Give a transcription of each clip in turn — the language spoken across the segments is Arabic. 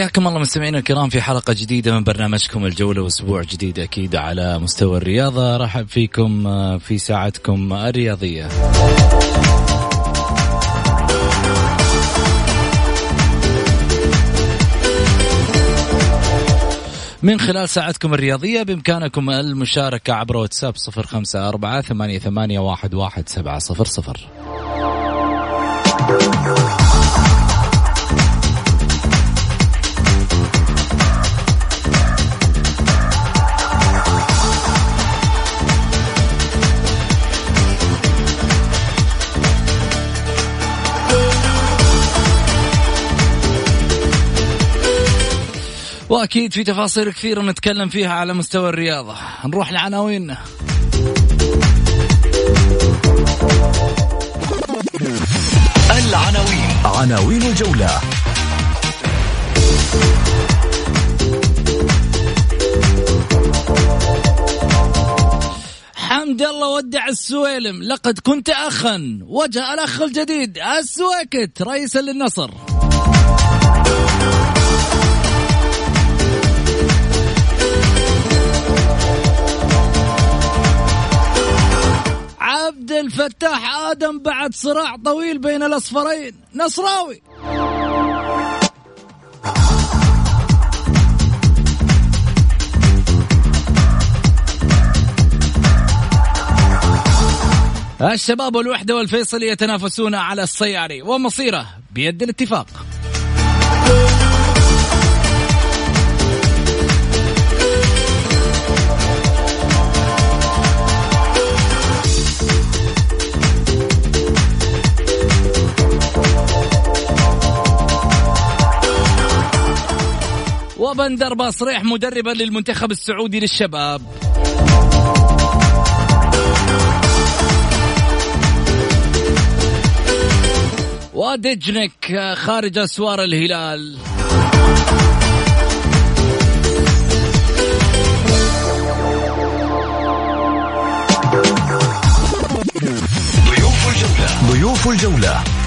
حياكم الله مستمعينا الكرام في حلقة جديدة من برنامجكم الجولة وأسبوع جديد أكيد على مستوى الرياضة. رحب فيكم آه، في ساعتكم الرياضية. من خلال ساعتكم الرياضية بإمكانكم المشاركة عبر واتساب صفر خمسة أربعة ثمانية, ثمانية واحد, واحد سبعة صفر صفر. وأكيد في تفاصيل كثيرة نتكلم فيها على مستوى الرياضة. نروح لعناويننا العناوين. عناوين الجولة. حمد الله ودع السويلم. لقد كنت أخا وجه الأخ الجديد السويكت رئيسا للنصر. الفتاح آدم بعد صراع طويل بين الأصفرين. نصراوي. الشباب والوحدة والفيصل يتنافسون على السياري ومصيره بيد الاتفاق. وبندر باصريح مدربا للمنتخب السعودي للشباب. ودجنك خارج أسوار الهلال. ضيوف الجولة. ضيوف الجولة.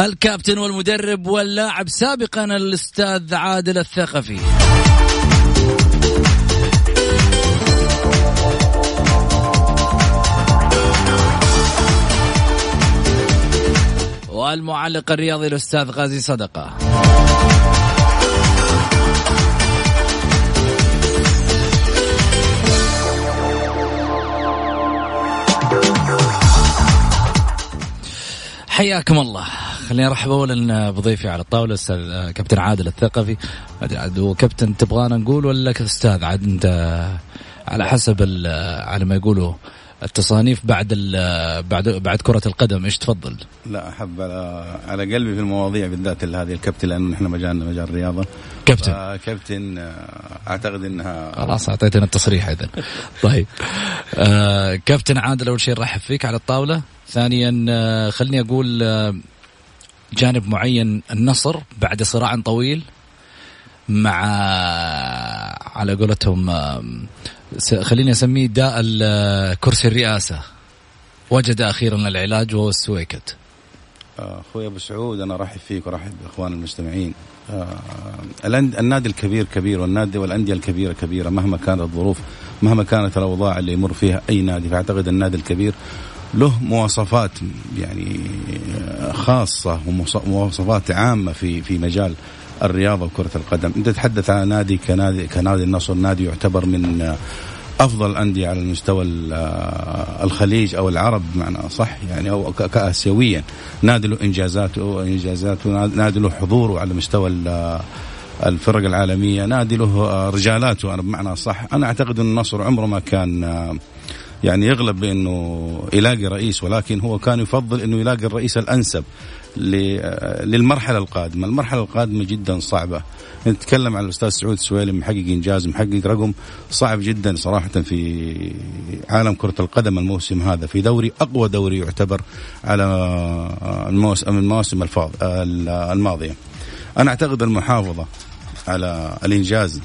الكابتن والمدرب واللاعب سابقا الأستاذ عادل الثقفي. والمعلق الرياضي الأستاذ غازي صدقة. حياكم الله. خليني ارحب اولا بضيفي على الطاولة أستاذ كابتن عادل الثقفي. ما أدري عاد هو كابتن تبغانا نقول ولا أستاذ؟ عاد أنت على حسب على ما يقولوا التصانيف بعد بعد بعد كرة القدم. إيش تفضل؟ لا أحب على, على قلبي في المواضيع بالذات هذه الكابتن لأنه نحن مجالنا مجال الرياضة. كابتن. آه، كابتن آه، أعتقد إنها خلاص أعطيتنا التصريح اذا طيب. آه كابتن عادل أول شيء نرحب فيك على الطاولة. ثانيا آه خليني أقول آه جانب معين النصر بعد صراع طويل مع على قولتهم آه خليني أسميه داء كرسي الرئاسة. وجد أخيرا العلاج وهو السويكت. آه، أخوي أبو سعود أنا ارحب فيك وارحب باخوان المستمعين. آه النادي الكبير كبير والنادي والأندية الكبيرة كبيرة مهما كانت الظروف مهما كانت الأوضاع اللي يمر فيها أي نادي فأعتقد النادي الكبير له مواصفات يعني خاصة ومواصفات عامة في في مجال الرياضة وكرة القدم، أنت تتحدث عن نادي كنادي كنادي النصر، نادي يعتبر من أفضل الأندية على المستوى الخليج أو العرب بمعنى صح يعني أو كاسيويا. نادي له انجازاته انجازاته نادي له حضوره على مستوى الفرق العالمية. نادي له رجالاته بمعنى صح أنا أعتقد أن النصر عمره ما كان يعني يغلب بأنه يلاقي رئيس ولكن هو كان يفضل أنه يلاقي الرئيس الأنسب للمرحلة القادمة، المرحلة القادمة جدا صعبة، نتكلم عن الأستاذ سعود السويلم محقق إنجاز محقق رقم. صعب جدا صراحة في عالم كرة القدم الموسم هذا. في دوري أقوى دوري يعتبر على الموسم المواسم الماضيه. أنا أعتقد المحافظة على الإنجاز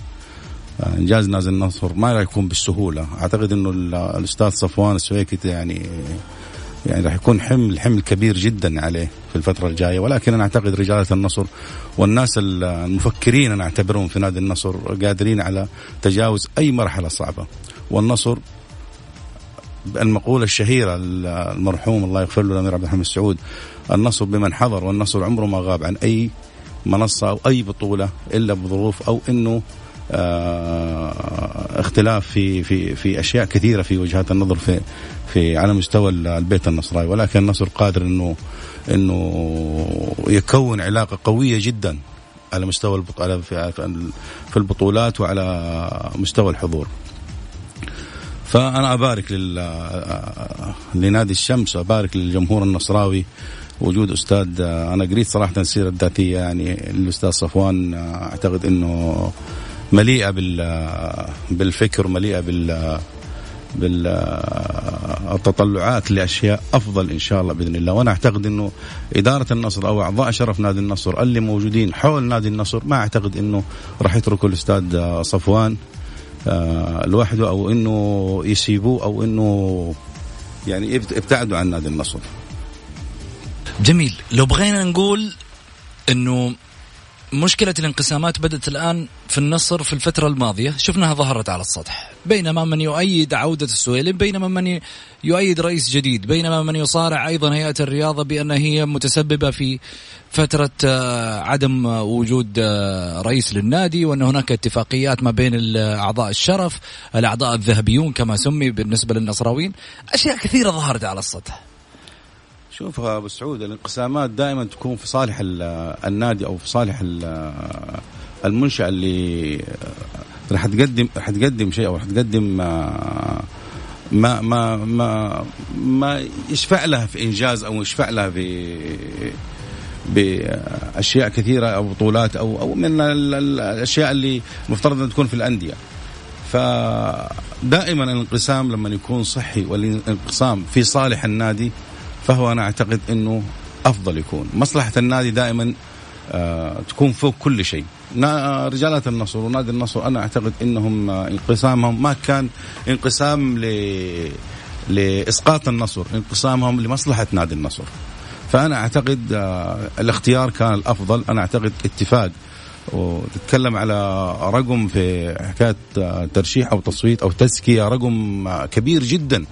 انجاز نازل النصر ما راح يكون بالسهولة. أعتقد إنه الأستاذ صفوان السويكت يعني يعني راح يكون حمل حمل كبير جدا عليه في الفترة الجاية. ولكن أنا أعتقد رجالة النصر والناس المفكرين أنا أعتبرهم في نادي النصر قادرين على تجاوز أي مرحلة صعبة. والنصر المقولة الشهيرة المرحوم الله يغفر له الأمير عبد الحميد السعود النصر بمن حضر والنصر عمره ما غاب عن أي منصة أو أي بطولة إلا بظروف أو آه، اختلاف في في في أشياء كثيرة في وجهات النظر في في على مستوى البيت النصراوي ولكن النصر قادر إنه إنه يكون علاقة قوية جدا على مستوى في البطولات وعلى مستوى الحضور. فأنا أبارك لنادي الشمس وابارك للجمهور النصراوي وجود أستاذ أنا قريت صراحة السيرة الذاتية يعني الأستاذ صفوان أعتقد إنه مليئة بال بالفكر مليئة بال بالتطلعات لأشياء أفضل إن شاء الله بإذن الله وأنا أعتقد إنه إدارة النصر أو أعضاء شرف نادي النصر اللي موجودين حول نادي النصر ما أعتقد إنه راح يتركوا الأستاذ صفوان آه، لوحده أو إنه يسيبوه أو إنه يعني ابتعدوا عن نادي النصر. جميل لو بغينا نقول إنه مشكلة الانقسامات بدأت الآن في النصر في الفترة الماضية شفناها ظهرت على السطح. بينما من يؤيد عودة السويلم بينما من يؤيد رئيس جديد بينما من يصارع أيضا هيئة الرياضة بأن هي متسببة في فترة آه، عدم وجود آه، رئيس للنادي وأن هناك اتفاقيات ما بين أعضاء الشرف الأعضاء الذهبيون كما سمي بالنسبة للنصراويين. أشياء كثيرة ظهرت على السطح. شوف أبو سعود الانقسامات دائما تكون في صالح النادي أو في صالح المنشاه اللي راح تقدم راح تقدم شيء أو راح تقدم آه، ما ما ما ما يشفع لها في إنجاز أو يشفع لها في بأشياء كثيرة أو بطولات أو أو من الأشياء اللي مفترض أن تكون في الأندية. فدائما الانقسام لما يكون صحي والانقسام في صالح النادي فهو أنا أعتقد إنه أفضل يكون مصلحة النادي دائما تكون فوق كل شيء. رجالات النصر ونادي النصر أنا أعتقد إنهم آه انقسامهم ما كان انقسام ل لإسقاط النصر انقسامهم لمصلحة نادي النصر. فأنا أعتقد آه الاختيار كان الأفضل. أنا أعتقد اتفاق وتتكلم على رقم في حكاية آه، ترشيح أو تصويت أو تزكية رقم آه، كبير جدا.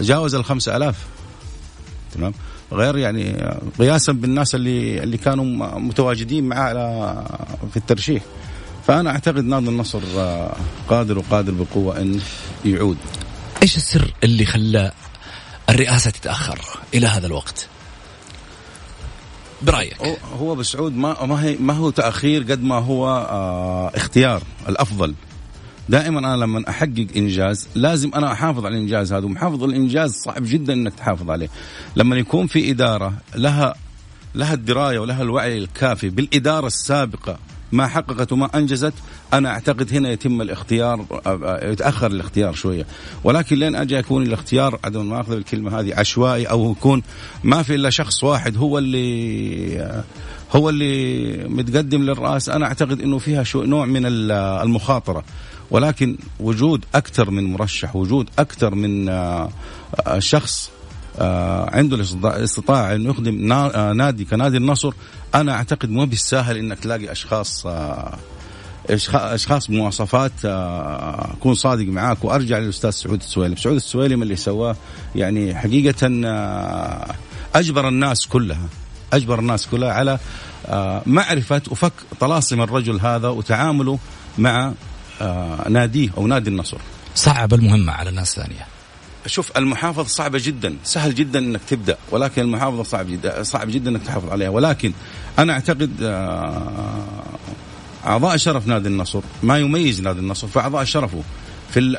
جاوز الخمسة ألاف. تمام؟ غير يعني قياسا بالناس اللي اللي كانوا متواجدين معاه في الترشيح. فأنا أعتقد نادي النصر آه، قادر وقادر بقوة إن يعود. إيش السر اللي خلى الرئاسة تتأخر إلى هذا الوقت؟ برأيك. هو بسعود ما ما هي ما هو تأخير قد ما هو آه اختيار الأفضل. دائما أنا لما أحقق إنجاز لازم أنا أحافظ على الإنجاز هذا ومحافظ الإنجاز صعب جدا إنك تحافظ عليه. لما يكون في إدارة لها لها الدراية ولها الوعي الكافي بالإدارة السابقة ما حققت وما أنجزت أنا أعتقد هنا يتم الاختيار يتأخر الاختيار شوية. ولكن لين أجي يكون الاختيار عدم ما أخذ الكلمة هذه عشوائي أو يكون ما في إلا شخص واحد هو اللي هو اللي متقدم للرأس أنا أعتقد إنه فيها شو نوع من المخاطرة. ولكن وجود أكثر من مرشح وجود أكثر من آه، آه، شخص آه، عنده الاستطاعه انه يخدم نادي كنادي النصر أنا أعتقد مو بالسهل إنك تلاقي أشخاص أشخاص مواصفات أكون صادق معاك وأرجع للأستاذ سعود السويلم، سعود السويلم اللي سواه يعني حقيقة أجبر الناس كلها أجبر الناس كلها على معرفة وفك طلاسم الرجل هذا وتعامله مع ناديه أو نادي النصر. صعب المهمة على ناس ثانية. شوف المحافظة صعبة جدا سهل جدا إنك تبدأ ولكن المحافظة صعب جدا صعب جدا إنك تحافظ عليها. ولكن أنا أعتقد آه، أعضاء شرف نادي النصر ما يميز نادي النصر فأعضاء شرفه في ال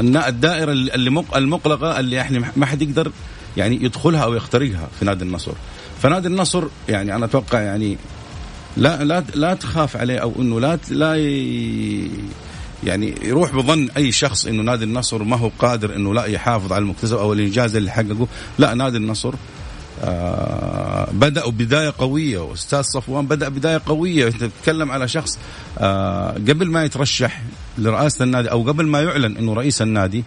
ال الدائرة اللي المقلقة اللي إحنا ما حد يقدر يعني يدخلها أو يخترقها في نادي النصر. فنادي النصر يعني أنا أتوقع يعني لا لا لا تخاف عليه أو إنه لا لا يعني يروح بظن أي شخص إنه نادي النصر ما هو قادر إنه لا يحافظ على المكتسب أو الإنجاز اللي حققه. لا نادي النصر آه بدأوا بداية قوية. وأستاذ صفوان بدأ بداية قوية. أنت بتتكلم على شخص آه قبل ما يترشح لرئاسة النادي أو قبل ما يعلن أنه رئيس النادي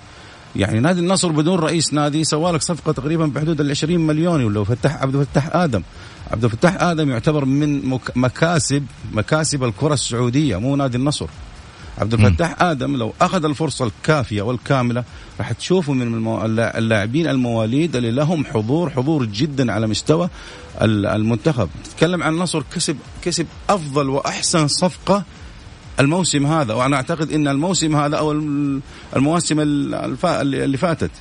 يعني نادي النصر بدون رئيس نادي سوى لك صفقة تقريبا بحدود ال 20 مليون ولا فتح عبد الفتاح آدم. عبد الفتاح آدم يعتبر من مكاسب مكاسب الكرة السعودية مو نادي النصر. عبد الفتاح آدم لو أخذ الفرصة الكافية والكاملة راح تشوفوا من اللاعبين المواليد اللي لهم حضور حضور جدا على مستوى المنتخب. تتكلم عن النصر كسب كسب أفضل وأحسن صفقة الموسم هذا وأنا أعتقد إن الموسم هذا أو المواسم اللي فاتت.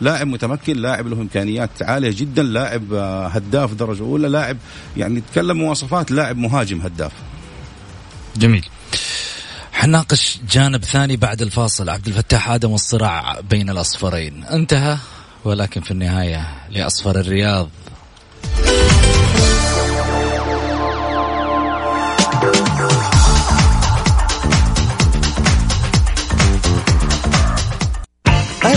لاعب متمكن لاعب له إمكانيات عالية جدا لاعب آه، هداف درجة أولى لاعب يعني نتكلم مواصفات لاعب مهاجم هداف. جميل. حناقش جانب ثاني بعد الفاصل. عبد الفتاح آدم والصراع بين الأصفرين. انتهى ولكن في النهاية لأصفر الرياض.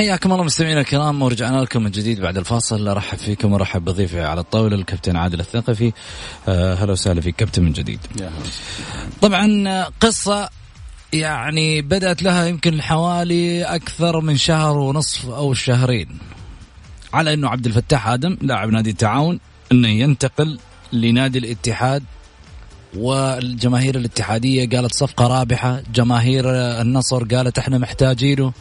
حياكم الله مستمعينا الكرام ورجعنا لكم من جديد بعد الفاصل. أرحب فيكم وارحب بضيفي على الطاولة الكابتن عادل الثقفي. آه، هلا وسهلا فيك كابتن من جديد. طبعا قصة يعني بدأت لها يمكن حوالي أكثر من شهر ونصف أو شهرين. على إنه عبد الفتاح آدم لاعب نادي التعاون إنه ينتقل لنادي الاتحاد والجماهير الاتحادية قالت صفقة رابحة، جماهير النصر قالت إحنا محتاجينه.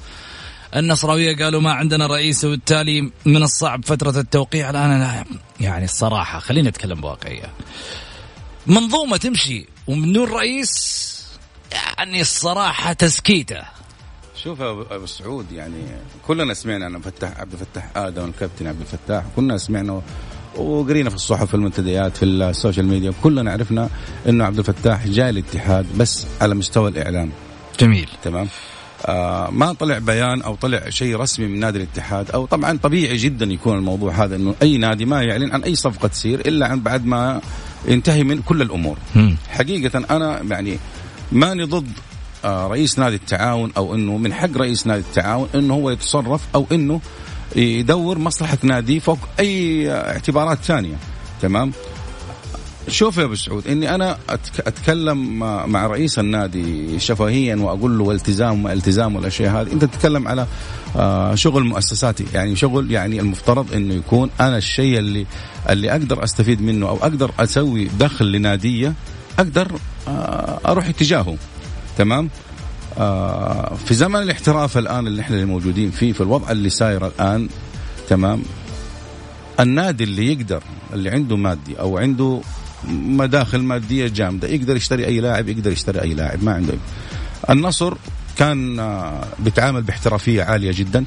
النصراوية قالوا ما عندنا رئيس وبالتالي من الصعب فترة التوقيع. الآن يعني الصراحة خلينا نتكلم بواقعية. منظومة تمشي ومن دون رئيس يعني الصراحة تسكيتة. شوف ابو سعود يعني كلنا سمعنا عن فتح عبد الفتاح آدم الكابتن عبد الفتاح كلنا سمعنا وقرينا في الصحف في المنتديات في ال social media كلنا عرفنا أنه عبد الفتاح جاء الاتحاد بس على مستوى الإعلام. جميل. تمام؟ آه ما طلع بيان أو طلع شيء رسمي من نادي الاتحاد أو طبعا طبيعي جدا يكون الموضوع هذا إنه أي نادي ما يعلن عن أي صفقة تصير إلا عن بعد ما ينتهي من كل الأمور. م. حقيقة أنا يعني ماني ضد آه رئيس نادي التعاون أو إنه من حق رئيس نادي التعاون إنه هو يتصرف أو إنه يدور مصلحة نادي فوق أي اعتبارات ثانية تمام شوف يا أبو سعود إني أنا أتكلم مع رئيس النادي شفهيا واقول له التزام ما التزام والأشياء هذه. أنت تتكلم على آه، شغل مؤسساتي يعني شغل يعني المفترض إنه يكون أنا الشيء اللي اللي أقدر أستفيد منه أو أقدر أسوي دخل لناديه أقدر آه، أروح اتجاهه. تمام؟ آه، في زمن الاحتراف الآن اللي إحنا موجودين فيه في الوضع اللي ساير الآن تمام؟ النادي اللي يقدر اللي عنده مادي أو عنده مداخل مادية جامدة. يقدر يشتري أي لاعب يقدر يشتري أي لاعب ما عنده. النصر كان آه، بيتعامل باحترافية عالية جدا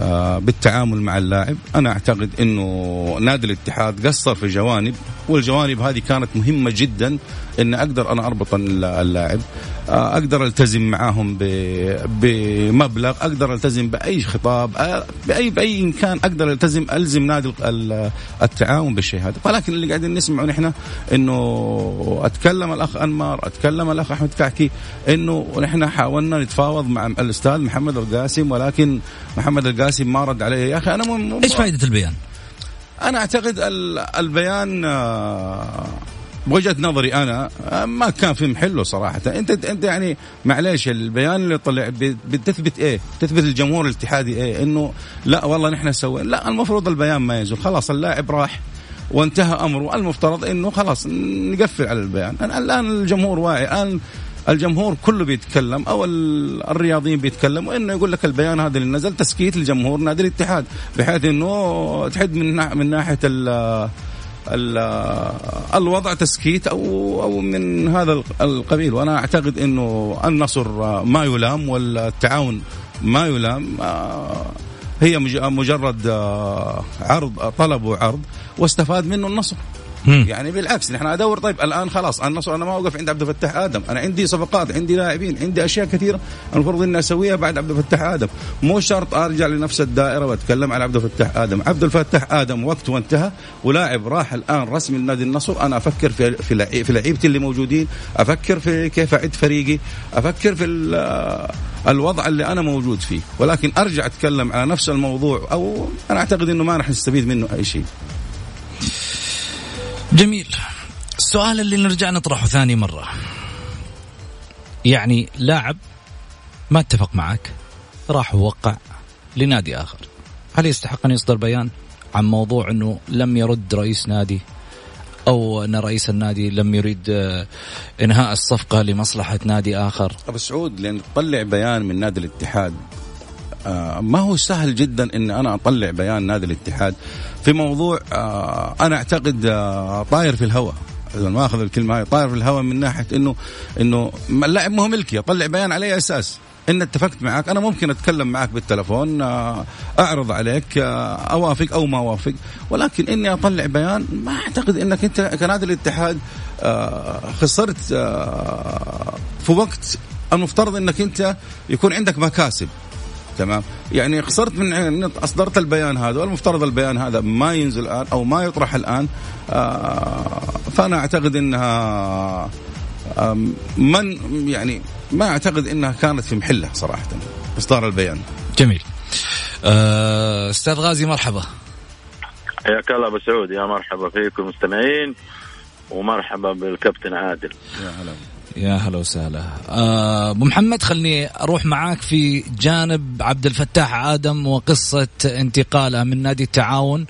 آه، بالتعامل مع اللاعب. أنا أعتقد إنه نادي الاتحاد قصر في جوانب والجوانب هذه كانت مهمة جدا إن أقدر أنا أربط اللاعب. آه، أقدر ألتزم معاهم بمبلغ. أقدر ألتزم بأي خطاب. آه، باي بأي امكان أقدر ألتزم ألزم نادي التعاون بالشيء هذا. ولكن اللي قاعدين نسمعه نحن إنه أتكلم الأخ أنمار أتكلم الأخ أحمد كعكي إنه نحن حاولنا نتفاوض مع الأستاذ محمد القاسم ولكن محمد القاسم ما رد عليه. يا أخي أنا م... إيش فائده البيان؟ أنا أعتقد البيان آه، بوجهة نظري أنا آه، ما كان في محله صراحة. أنت أنت يعني معليش البيان اللي طلع بتثبت إيه؟ تثبت الجمهور الاتحادي إيه؟ إنه لا والله نحن سوينا لا المفروض البيان ما يزول. خلاص اللاعب راح وانتهى أمره. المفترض إنه خلاص نقفل على البيان. الآن الجمهور واعي. الآن الجمهور كله بيتكلم أو الرياضيين بيتكلموا انه يقول لك البيان هذا اللي نزل تسكيت لجمهور نادي الاتحاد بحيث إنه تحد من من ناحية ال الوضع تسكيت أو أو من هذا القبيل. وأنا أعتقد إنه النصر ما يلام والتعاون ما يلام. آه، هي مجرد آه، عرض طلب وعرض واستفاد منه النصر. يعني بالعكس نحن أدور طيب الآن خلاص النصر أنا ما أوقف عند عبد الفتاح آدم. أنا عندي صفقات عندي لاعبين عندي أشياء كثيرة المفروض إني أسويها بعد عبد الفتاح آدم. مو شرط أرجع لنفس الدائرة وأتكلم على عبد الفتاح آدم. عبد الفتاح آدم وقته انتهى ولاعب راح الآن رسمي لنادي النصر. أنا أفكر في في في لعيبتي اللي موجودين أفكر في كيف أعد فريقي أفكر في الوضع اللي أنا موجود فيه. ولكن أرجع أتكلم على نفس الموضوع أو أنا أعتقد إنه ما راح نستفيد منه أي شيء. جميل. السؤال اللي نرجع نطرحه ثاني مرة. يعني لاعب ما اتفق معك راح وقع لنادي آخر. هل يستحق أن يصدر بيان عن موضوع أنه لم يرد رئيس نادي أو أن رئيس النادي لم يريد آه، إنهاء الصفقة لمصلحة نادي آخر؟ أبو سعود لأن تطلع بيان من نادي الاتحاد ما هو سهل جدا ان أنا أطلع بيان نادي الاتحاد في موضوع آه، أنا أعتقد آه، طاير في الهواء. إذا ما أخذ الكلمة هاي طاير في الهواء من ناحية إنه إنه اللاعب ما هو ملكي أطلع بيان على أي أساس؟ إن اتفقت معك أنا ممكن أتكلم معك بالتلفون أعرض عليك أوافق أو ما أوافق ولكن إني أطلع بيان ما أعتقد إنك أنت كنادي الاتحاد خسرت في وقت المفترض إنك أنت يكون عندك مكاسب. تمام؟ يعني خسرت من أصدرت البيان هذا والمفترض البيان هذا ما ينزل الآن أو ما يطرح الآن آه فأنا أعتقد إنها من يعني ما أعتقد إنها كانت في محلها صراحة إصدار البيان. جميل. آه، أستاذ غازي مرحبا. حياك الله أبو سعود. يا مرحبا فيكم مستمعين ومرحبا بالكابتن عادل. يا هلا. يا هلا وسهلا. آه، أبو محمد خلني أروح معاك في جانب عبد الفتاح آدم وقصة انتقاله من نادي التعاون.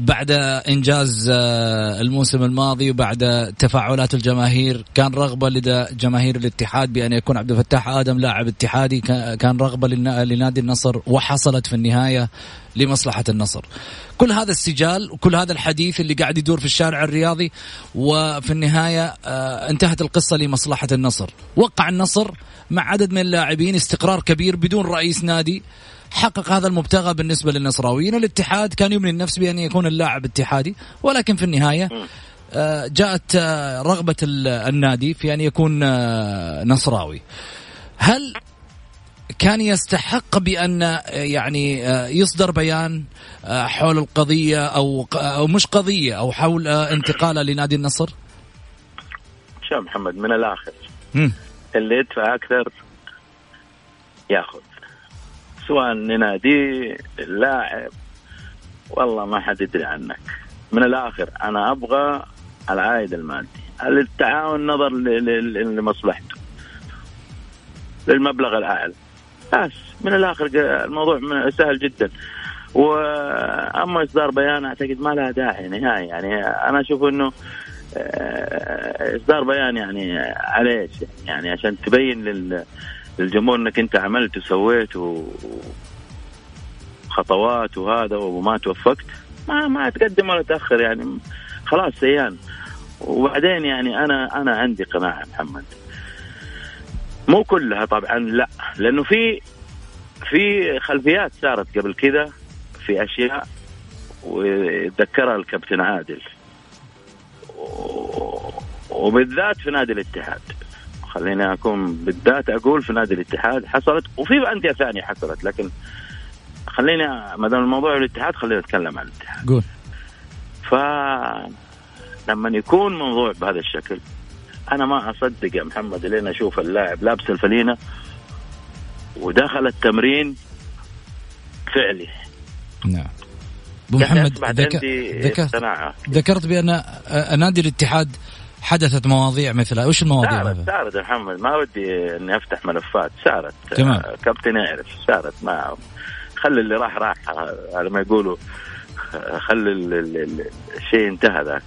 بعد إنجاز آه، الموسم الماضي وبعد تفاعلات الجماهير كان رغبة لدى جماهير الاتحاد بأن يكون عبد الفتاح آدم لاعب اتحادي كان رغبة لنادي النصر وحصلت في النهاية لمصلحة النصر. كل هذا السجال وكل هذا الحديث اللي قاعد يدور في الشارع الرياضي وفي النهاية آه، انتهت القصة لمصلحة النصر. وقع النصر مع عدد من اللاعبين استقرار كبير بدون رئيس نادي حقق هذا المبتغى بالنسبة للنصراويين الاتحاد كان يبني النفس بأن يكون اللاعب اتحادي ولكن في النهاية آه، جاءت آه، رغبة النادي في أن يكون آه، نصراوي. هل كان يستحق بأن يعني يصدر بيان حول القضية أو أو مش قضية أو حول انتقاله لنادي النصر؟ شوف محمد من الآخر. اللي يدفع أكثر ياخذ. سواء نناديه اللاعب والله ما حد يدري عنك. من الآخر أنا أبغى العائد المادي التعاون نظر لمصلحته للمبلغ الأعلى. بس من الآخر الموضوع سهل جدا. وأما إصدار بيان أعتقد ما لها داعي نهائي. يعني أنا أشوف إنه آه، إصدار بيان يعني على إيش؟ يعني عشان تبين لل للجمهور انك انت عملت وسويت خطوات وهذا وما توفقت ما ما تقدم ولا تأخر يعني. خلاص سيان. وبعدين يعني أنا أنا عندي قناعة محمد. مو كلها طبعا لا. لأنه في في خلفيات صارت قبل كذا في أشياء وذكرها الكابتن عادل. وبالذات في نادي الاتحاد. خليني أكون بالذات أقول في نادي الاتحاد حصلت وفي أندية ثانية حصلت لكن خليني ما دام الموضوع الاتحاد خلينا نتكلم عن الاتحاد. قول. ف لما يكون موضوع بهذا الشكل أنا ما أصدق يا محمد لين أشوف اللاعب لابس الفلينة ودخل التمرين فعلي. نعم. أبو محمد ذك... ذكرت. ذكرت بأن نادي الاتحاد حدثت مواضيع مثلها وش المواضيع سارت؟ سارت يا محمد. ما ودي إني أفتح ملفات. سارت. تمام. آه، كابتن يعرف سارت ما خلي اللي راح راح على ما يقولوا آه، خلي ال- ال- ال- الشيء انتهى ذاك.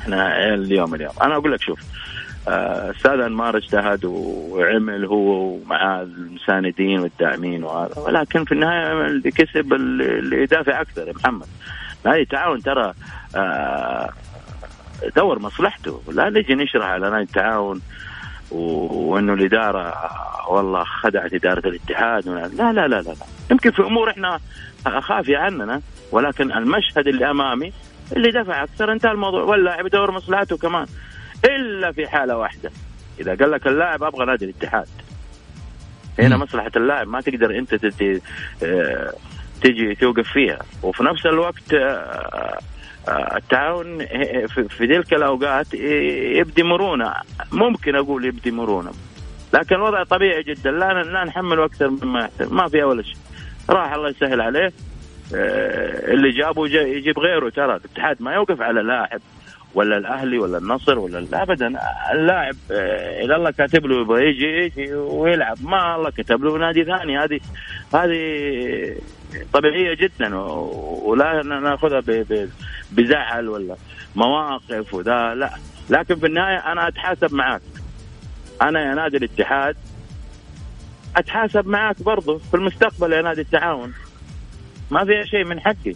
إحنا عيال اليوم اليوم. أنا أقول لك شوف آه، أستاذ أنمار اجتهد وعمل هو ومع المساندين والداعمين وهذا. ولكن في النهاية اللي كسب اللي يدافع أكثر يا محمد. نادي التعاون ترى آه، دور مصلحته. لا نجي نشرح على نادي التعاون وإنه الإدارة والله خدعت إدارة الاتحاد. ولا- لا لا لا لا, لا. يمكن في أمور إحنا خافية عننا ولكن المشهد اللي أمامي اللي دفع أكثر انتهى الموضوع واللاعب يدور مصلحته كمان. إلا في حالة واحدة. إذا قال لك اللاعب أبغى نادي الاتحاد. هنا. مصلحة اللاعب ما تقدر أنت آه، تجي توقف فيها. وفي نفس الوقت آه، التعاون في تلك الأوقات يبدي مرونة. ممكن أقول يبدي مرونة. لكن الوضع طبيعي جدا. لا لا نحمله أكثر مما يحتمل ما فيها ولا شيء. راح الله يسهل عليه. آه، اللي جابه جا- يجيب غيره. ترى الاتحاد ما يوقف على لاعب ولا الأهلي ولا النصر ولا لا ابدا. اللاعب آه، إذا الله كاتب له يبغى يجي يجي ويلعب. ما الله كتب له نادي ثاني. هذه هذه طبيعية جدا ولا نأخذها بزعل ولا مواقف وذا لا. لكن في النهاية أنا أتحاسب معاك. أنا يا نادي الاتحاد أتحاسب معاك برضه في المستقبل يا نادي التعاون. ما فيها شيء من حقي.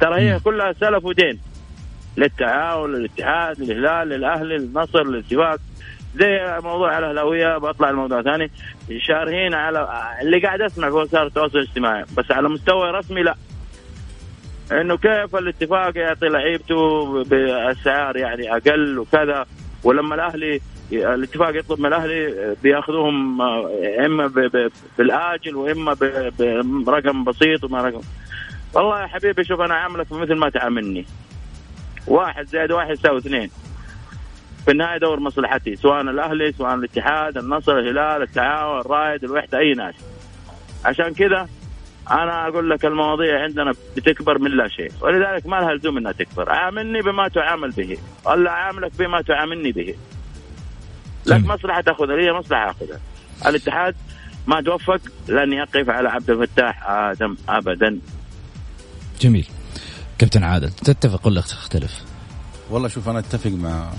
ترى هي كلها سلف ودين. للتعاون للاتحاد للهلال للأهلي للنصر للاتفاق زي موضوع الاهلاويه بطلع الموضوع ثاني. شارهين على اللي قاعد أسمع في وسائل التواصل الاجتماعي. بس على مستوى رسمي لا. إنه كيف الاتفاق يعطي لعيبته بأسعار يعني أقل وكذا. ولما الاهلي الاتفاق يطلب من الأهلي بياخذوهم إما بالآجل وإما برقم بسيط وما رقم. والله يا حبيبي شوف أنا عاملك مثل ما تعاملني. واحد زائد واحد يساوي اثنين. في النهاية دور مصلحتي سواء الأهلي سواء الاتحاد النصر الهلال التعاون الرائد الوحدة أي ناس. عشان كذا أنا أقول لك المواضيع عندنا بتكبر من لا شيء. ولذلك ما لها لزوم إنها تكبر. عاملني بما تعامل به. الله عاملك بما تعاملني به. لك. مصلحة تأخذها. لي مصلحة أخذها. الاتحاد ما توفق لن يقف على عبد الفتاح آدم ابدا. جميل. كابتن عادل تتفق ولا تختلف؟ والله شوف أنا أتفق مع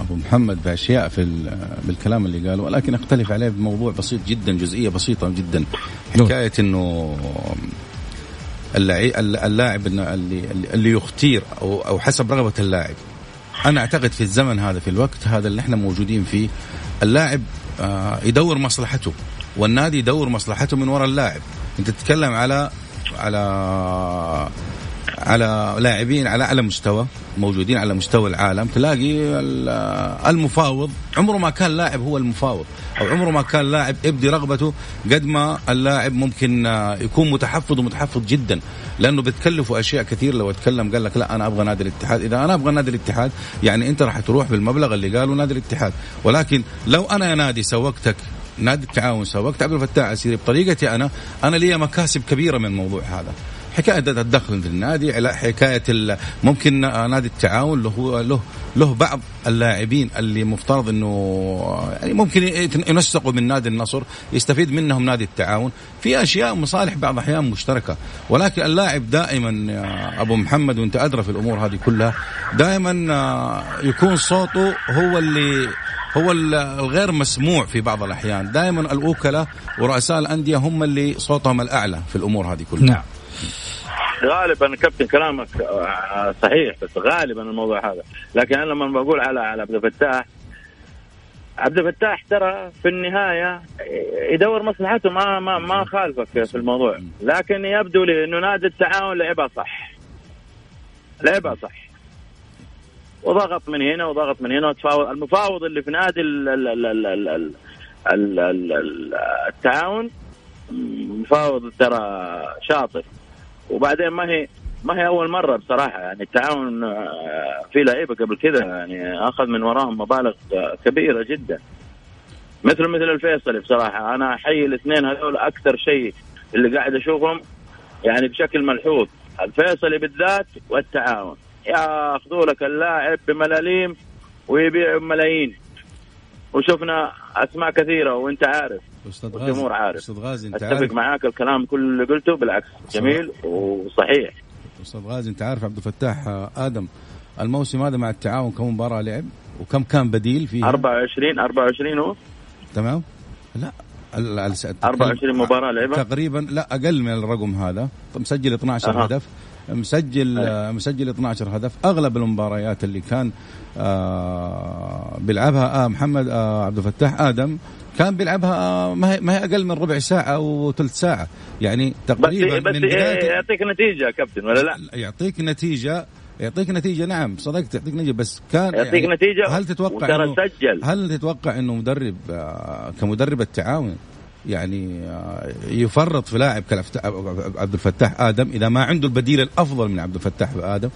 أبو محمد بأشياء في ال- بالكلام اللي قاله ولكن أختلف عليه بموضوع بسيط جدا جزئية بسيطة جدا. حكاية إنه اللاعب اللي اللي يختير أو أو حسب رغبة اللاعب. أنا أعتقد في الزمن هذا في الوقت هذا اللي إحنا موجودين فيه اللاعب آه، يدور مصلحته والنادي يدور مصلحته من وراء اللاعب. أنت تتكلم على على على لاعبين على أعلى مستوى موجودين على مستوى العالم. تلاقي ال- المفاوض عمره ما كان لاعب هو المفاوض. أو عمره ما كان لاعب يبدي رغبته قد ما اللاعب ممكن آه، يكون متحفظ ومتحفظ جدا. لأنه بتكلفه أشياء كثير. لو أتكلم قال لك لا أنا أبغى نادي الاتحاد. إذا أنا أبغى نادي الاتحاد يعني أنت راح تروح بالمبلغ اللي قاله نادي الاتحاد. ولكن لو أنا يا نادي سوقتك نادي التعاون سوقت عبد الفتاح السيري بطريقتي أنا أنا لي مكاسب كبيرة من الموضوع هذا. حكاية الدخل في النادي على حكاية ممكن نادي التعاون له له له بعض اللاعبين اللي مفترض إنه يعني ممكن ينسقوا من نادي النصر يستفيد منهم نادي التعاون. في أشياء مصالح بعض الأحيان مشتركة. ولكن اللاعب دائما يا أبو محمد وأنت أدرى في الأمور هذه كلها دائما آه، يكون صوته هو اللي هو ال- الغير مسموع في بعض الأحيان. دائما الوكلاء ورؤساء الأندية هم اللي صوتهم الأعلى في الأمور هذه كلها. نعم. غالبا كابتن كلامك آه، صحيح بس غالبا الموضوع هذا. لكن أنا لما بقول على على عبد الفتاح عبد الفتاح ترى في النهاية يدور مصلحته ما ما ما خالفك في الموضوع. لكن يبدو لي إنه نادي التعاون لعبها صح. لعبها صح. وضغط من هنا وضغط من هنا. وتفاوض المفاوض اللي في نادي التعاون مفاوض ترى شاطر. وبعدين ما هي ما هي أول مرة بصراحة. يعني التعاون آه، في لعيبة قبل كذا يعني أخذ من وراهم مبالغ كبيرة جدا. مثل مثل الفيصلي بصراحة. أنا أحيي الاثنين هذول أكثر شيء اللي قاعد أشوفهم يعني بشكل ملحوظ. الفيصلي بالذات والتعاون. ياخذوا لك اللاعب بملاليم ويبيعوا بملايين. وشفنا أسماء كثيرة وأنت عارف. أستاذ غازي. الجمهور عارف. أستاذ غازي أنت أتفق معاك الكلام كل اللي قلته بالعكس. جميل وصحيح. أستاذ غازي أنت عارف عبد الفتاح آدم الموسم هذا مع التعاون كم مباراة لعب؟ وكم كان بديل فيها 24 24 هو. تمام؟ لا 24 مباراة لعبها. تقريبا لا أقل من الرقم هذا. مسجل 12 أه. هدف. مسجل أه. مسجل 12 هدف. أغلب المباريات اللي كان آه بيلعبها آه محمد آه عبد الفتاح آدم كان بيلعبها ما هي ما هي أقل من ربع ساعة أو ثلث ساعة. يعني تقريبا بس, بس من يعطيك نتيجة كابتن ولا لا؟ يعطيك نتيجة يعطيك نتيجة نعم صدقت يعطيك نتيجة بس كان يعطيك يعني نتيجة هل تتوقع إنه سجل. هل تتوقع إنه مدرب آه كمدرب التعاون يعني آه يفرط في لاعب عبد الفتاح آدم إذا ما عنده البديل الأفضل من عبد الفتاح آدم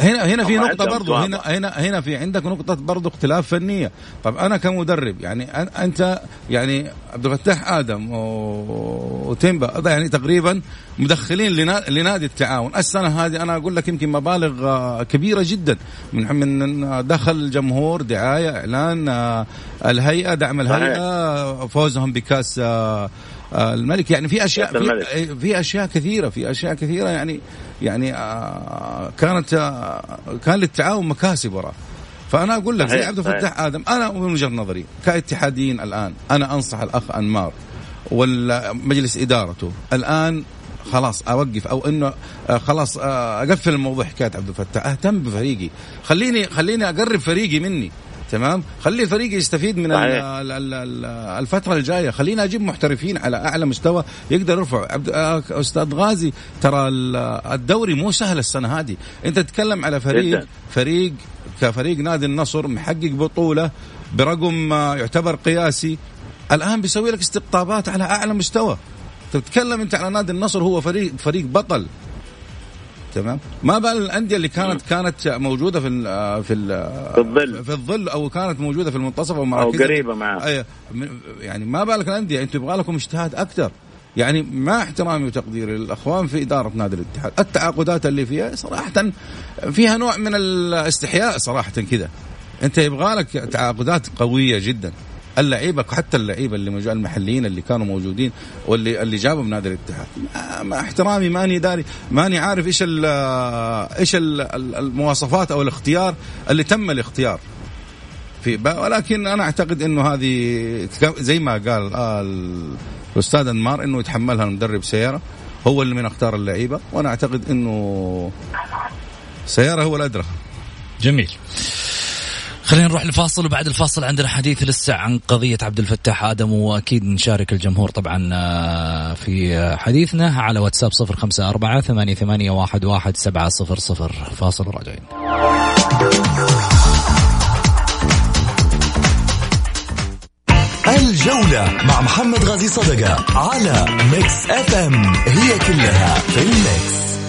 هنا هنا في نقطة برضه هنا هنا هنا في عندك نقطة برضه اختلاف فنية، طب أنا كمدرب يعني أنت يعني عبد الفتاح آدم وتيمبا يعني تقريبا مدخلين لنادي التعاون، السنة هذه أنا أقول لك يمكن مبالغ آه، كبيرة جدا. من من دخل الجمهور دعاية إعلان آه، الهيئة دعم الهيئة فوزهم بكأس آه، آه، الملك. يعني في اشياء في, في أشياء كثيرة في أشياء كثيرة يعني يعني آه، كانت آه، كان للتعاون مكاسب وراه فأنا أقول لك زي عبد الفتاح آدم أنا من وجهة نظري كاتحاديين الآن أنا أنصح الأخ أنمار والمجلس إدارته الآن خلاص أوقف أو إنه خلاص أقفل الموضوع حكاية عبد الفتاح أهتم بفريقي. خليني خليني أقرب فريقي مني. تمام؟ خلي الفريق يستفيد من الفترة الجاية. خلينا أجيب محترفين على أعلى مستوى. يقدر يرفع. آه، أستاذ غازي ترى الدوري مو سهل السنة هذه. أنت تتكلم على فريق فريق كفريق نادي النصر محقق بطولة برقم آه، يعتبر قياسي. الآن بيسوي لك استقطابات على أعلى مستوى. تتكلم أنت على نادي النصر هو فريق فريق بطل. تمام؟ ما بال الأندية اللي كانت كانت موجودة في ال في ال في الظل. في الظل أو كانت موجودة في المنتصف أو مراكز أو قريبة معاه يعني ما بالك الأندية أنتم يبغى لكم اجتهاد أكثر. يعني مع احترامي وتقديري للأخوان في إدارة نادي الاتحاد التعاقدات اللي فيها صراحة فيها نوع من الاستحياء صراحة كذا. أنت يبغى لك تعاقدات قوية جدا. اللعيبة حتى اللعيبة اللي المحليين اللي كانوا موجودين واللي اللي جابوا من نادي الاتحاد. مع احترامي ماني داري ماني عارف إيش ال إيش ال المواصفات أو الاختيار اللي تم الاختيار في ولكن أنا أعتقد إنه هذه زي ما قال آه الأستاذ أنمار إنه يتحملها المدرب سيارة هو اللي من اختار اللعيبة وأنا أعتقد إنه سيارة هو الأدرى. جميل. خلينا نروح لفاصل وبعد الفاصل عندنا حديث لسه عن قضية عبد الفتاح آدم وأكيد نشارك الجمهور طبعا آه، في حديثنا على واتساب صفر خمسة أربعة ثمانية, ثمانية واحد, واحد سبعة صفر صفر. فاصل وراجعين الجولة مع محمد غازي صدقة على Mix FM هي كلها في ال mix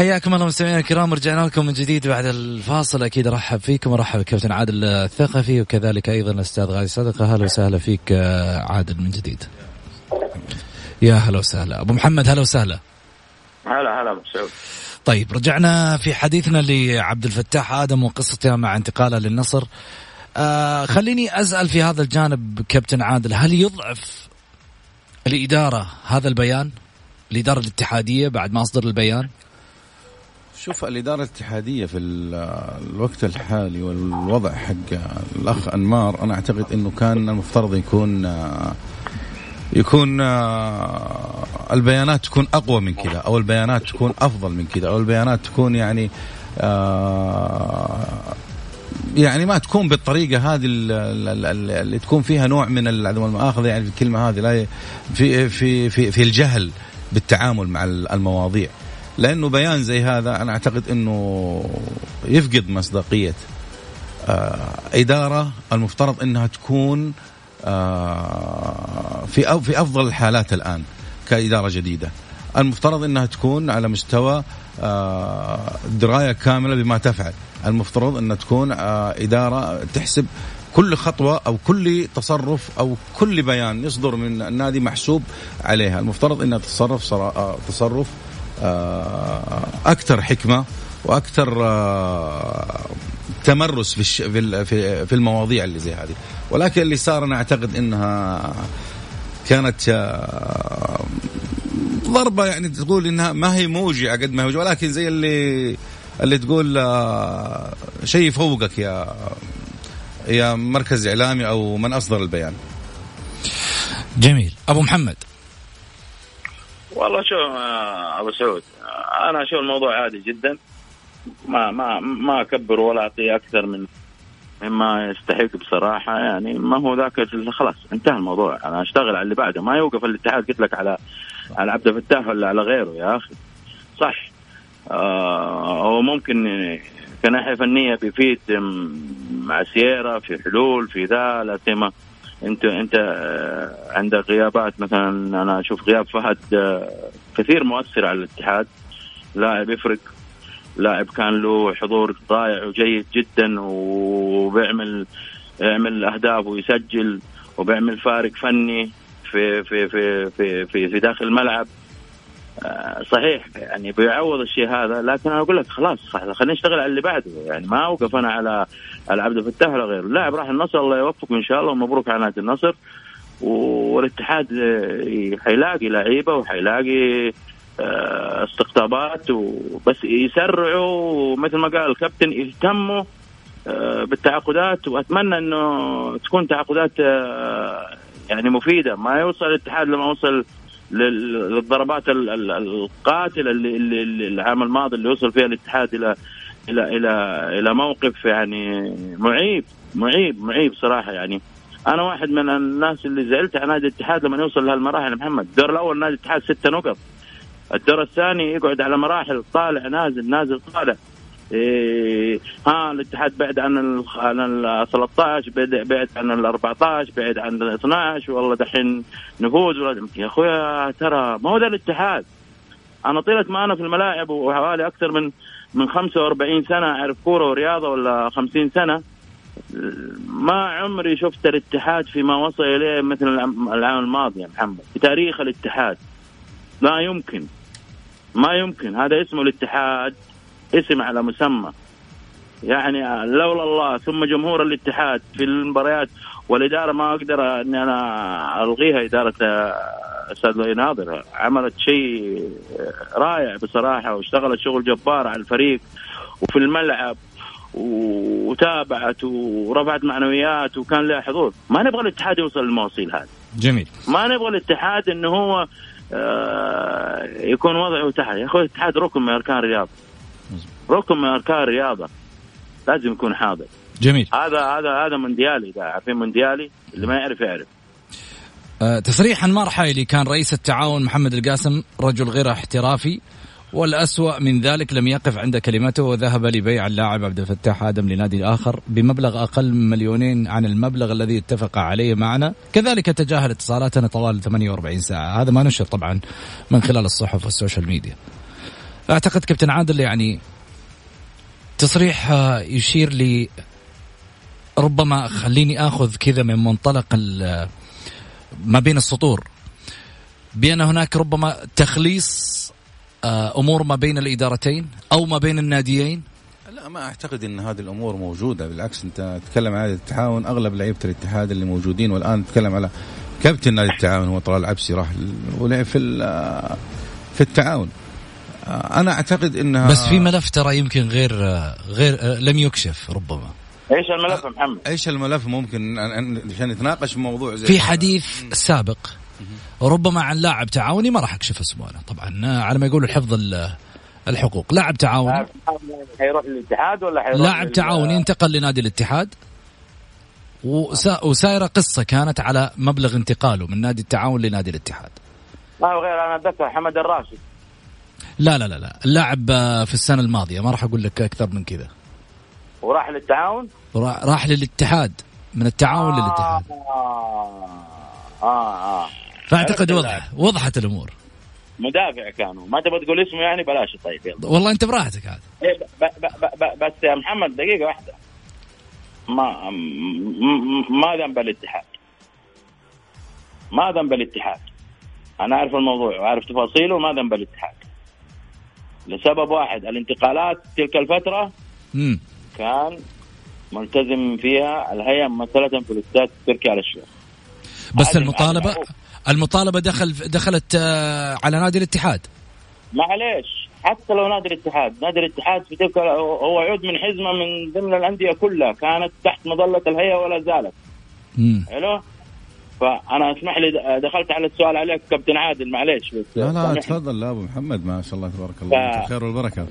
حياكم الله مستمعينا الكرام رجعنا لكم من جديد بعد الفاصل أكيد أرحب فيكم ارحب بالكابتن عادل الثقفي وكذلك أيضا الأستاذ غازي صدقه أهلا وسهلا فيك عادل من جديد. يا هلا وسهلا أبو محمد هلا وسهلا. هلا هلا مسعود. طيب رجعنا في حديثنا لعبد الفتاح آدم وقصته مع انتقاله للنصر. آه خليني أسأل في هذا الجانب كابتن عادل هل يضعف الإدارة هذا البيان؟ الإدارة الاتحادية بعد ما أصدر البيان؟ شوف الإدارة الاتحادية في الوقت الحالي والوضع حق الأخ أنمار أنا أعتقد أنه كان المفترض يكون يكون البيانات تكون أقوى من كذا أو البيانات تكون أفضل من كذا أو البيانات تكون يعني يعني ما تكون بالطريقة هذه اللي تكون فيها نوع من العدم المؤاخذة يعني في الكلمة هذه لا في في في في الجهل بالتعامل مع المواضيع. لأنه بيان زي هذا أنا أعتقد إنه يفقد مصداقية آه إدارة المفترض إنها تكون آه في في أفضل الحالات الآن كإدارة جديدة. المفترض إنها تكون على مستوى آه دراية كاملة بما تفعل. المفترض إنها تكون إدارة تحسب كل خطوة أو كل تصرف أو كل بيان يصدر من النادي محسوب عليها. المفترض أنها تتصرف تصرف آه، أكثر حكمة وأكثر آه، تمرس في في المواضيع اللي زي هذه. ولكن اللي صار أنا أعتقد أنها كانت ضربة يعني تقول إنها ما هي موجعة قد ما هي موجعة ولكن زي اللي اللي تقول شيء فوقك يا يا مركز إعلامي أو من أصدر البيان. جميل. أبو محمد. والله شو أبو سعود أنا أشوف الموضوع عادي جدا. ما ما ما أكبر ولا أعطيه أكثر من مما يستحق بصراحة. يعني ما هو ذاك خلاص انتهى الموضوع. أنا أشتغل على اللي بعده. ما يوقف الاتحاد. قلت لك على على عبد الفتاح ولا على غيره يا أخي. صح. آه هو ممكن كناحية فنية بيفيد مع سييرا في حلول في ذا لا سيما انت انت آه، عندك غيابات. مثلا أنا أشوف غياب فهد آه، كثير مؤثر على الاتحاد. لاعب يفرق لاعب كان له حضور رائع وجيد جدا وبيعمل يعمل أهداف ويسجل وبيعمل فارق فني في في في في في, في داخل الملعب. صحيح يعني بيعوض الشيء هذا لكن أنا أقول لك خلاص خلينا نشتغل على اللي بعده. يعني ما أوقف أنا على على عبد الفتاح ولا غيره. اللاعب راح النصر الله يوفقه إن شاء الله ومبروك على نادي النصر. والاتحاد آه، حيلاقي لعيبة وحيلاقي آه، استقطابات وبس يسرعوا مثل ما قال الكابتن يهتموا بالتعاقدات. وأتمنى إنه تكون تعاقدات يعني مفيدة. ما يوصل الاتحاد لما وصل للضربات القاتلة اللي, اللي العام الماضي اللي وصل فيها الاتحاد إلى إلى إلى إلى موقف يعني معيب معيب معيب صراحة يعني. أنا واحد من الناس اللي زعلت على نادي الاتحاد لما يوصل لهالمراحل محمد. الدور الأول نادي الاتحاد ستة نقط. الدور الثاني يقعد على مراحل طالع نازل نازل طالع. إيه ها الاتحاد بعد عن ال عن ال 13 بعد بعد عن ال 14 بعد عن ال 12 والله دحين نفوز. يا أخويا ترى ما هو ذا الاتحاد. أنا طيلة ما أنا في الملاعب وحوالي أكثر من من 45 سنة أعرف كورة ورياضة ولا 50 سنة. ما عمري شفت الاتحاد فيما وصل إليه مثل العام الماضي يا محمد. في تاريخ الاتحاد. لا يمكن. ما يمكن. هذا اسمه الاتحاد. اسم على مسمى. يعني لولا الله ثم جمهور الاتحاد في المباريات والإدارة ما أقدر اني أنا ألغيها إدارة أستاذ لؤي ناظر. عملت شيء رائع بصراحة واشتغلت شغل جبار على الفريق وفي الملعب وتابعت ورفعت معنويات وكان لها حضور. ما نبغى الاتحاد يوصل للمواصيل هذه. جميل. ما نبغى الاتحاد إنه هو آه، يكون وضعه تحت. يا أخوي الاتحاد ركن من أركان الرياضة. ركن من اركان الرياضه لازم يكون حاضر. جميل. هذا هذا هذا مونديالي عارفين مونديالي اللي ما يعرف يعرف. أه تصريح انمار حايلي كان رئيس التعاون محمد القاسم رجل غير احترافي والأسوأ من ذلك لم يقف عند كلمته وذهب لبيع اللاعب عبد الفتاح آدم لنادي آخر بمبلغ أقل من مليونين عن المبلغ الذي اتفق عليه معنا. كذلك تجاهل اتصالاتنا طوال 48 ساعة. هذا ما نشر طبعا من خلال الصحف وال social media. أعتقد كابتن عادل يعني تصريح يشير لي ربما خليني آخذ كذا من منطلق ما بين السطور. بأن هناك ربما تخليص آه، أمور ما بين الإدارتين أو ما بين الناديين. لا ما أعتقد إن هذه الأمور موجودة. بالعكس أنت تتكلم عن التعاون أغلب لعيبة الاتحاد اللي موجودين والآن تتكلم على كابتن نادي التعاون هو طلال العبسي راح ولعب في في التعاون. أنا أعتقد إنها بس في ملف ترى يمكن غير غير لم يكشف ربما. إيش الملف محمد؟ إيش الملف؟ ممكن عشان نتناقش في موضوع زي في حديث سابق ربما عن لاعب تعاوني ما راح اكشف اسمه أنا. طبعا على ما يقولوا الحفظ الحقوق. لاعب تعاون حيروح للاتحاد ولا حيروح لاعب لل- تعاون ينتقل لنادي الاتحاد. وسا- وسايرة قصة كانت على مبلغ انتقاله من نادي التعاون لنادي الاتحاد. ما هو غير أنا أتذكر حمد الراشد. لا لا لا لا. اللاعب آه، في السنة الماضية ما راح أقول لك أكثر من كذا. وراح للتعاون؟ را- راح للاتحاد من التعاون للاتحاد. آه آه, آه. فاعتقد وضح وضحت الأمور. مدافع كانوا ما تبغى تقول اسمه يعني؟ بلاش طيب يلا. والله أنت براحتك هذا إيه، بس يا محمد دقيقة واحدة. ما ما ذنب الاتحاد. ما ذنب الاتحاد. أنا أعرف الموضوع وأعرف تفاصيله ما ذنب الاتحاد. لسبب واحد الانتقالات تلك الفترة امم كان ملتزم فيها الهيئة ممثلة في الاستاد التركي على الشيخ. بس معروف. المطالبه دخل دخلت آه، على نادي الاتحاد. معليش حتى لو نادي الاتحاد نادي الاتحاد في تلك هو يعد من حزمة من ضمن الأندية كلها كانت تحت مظلة الهيئة ولا زالت. حلو؟ فأنا أسمح لي دخلت على السؤال عليك كابتن عادل معليش بس. لا لا. تفضل لا أبو محمد ما شاء الله تبارك الله ف- انت خير والبركة.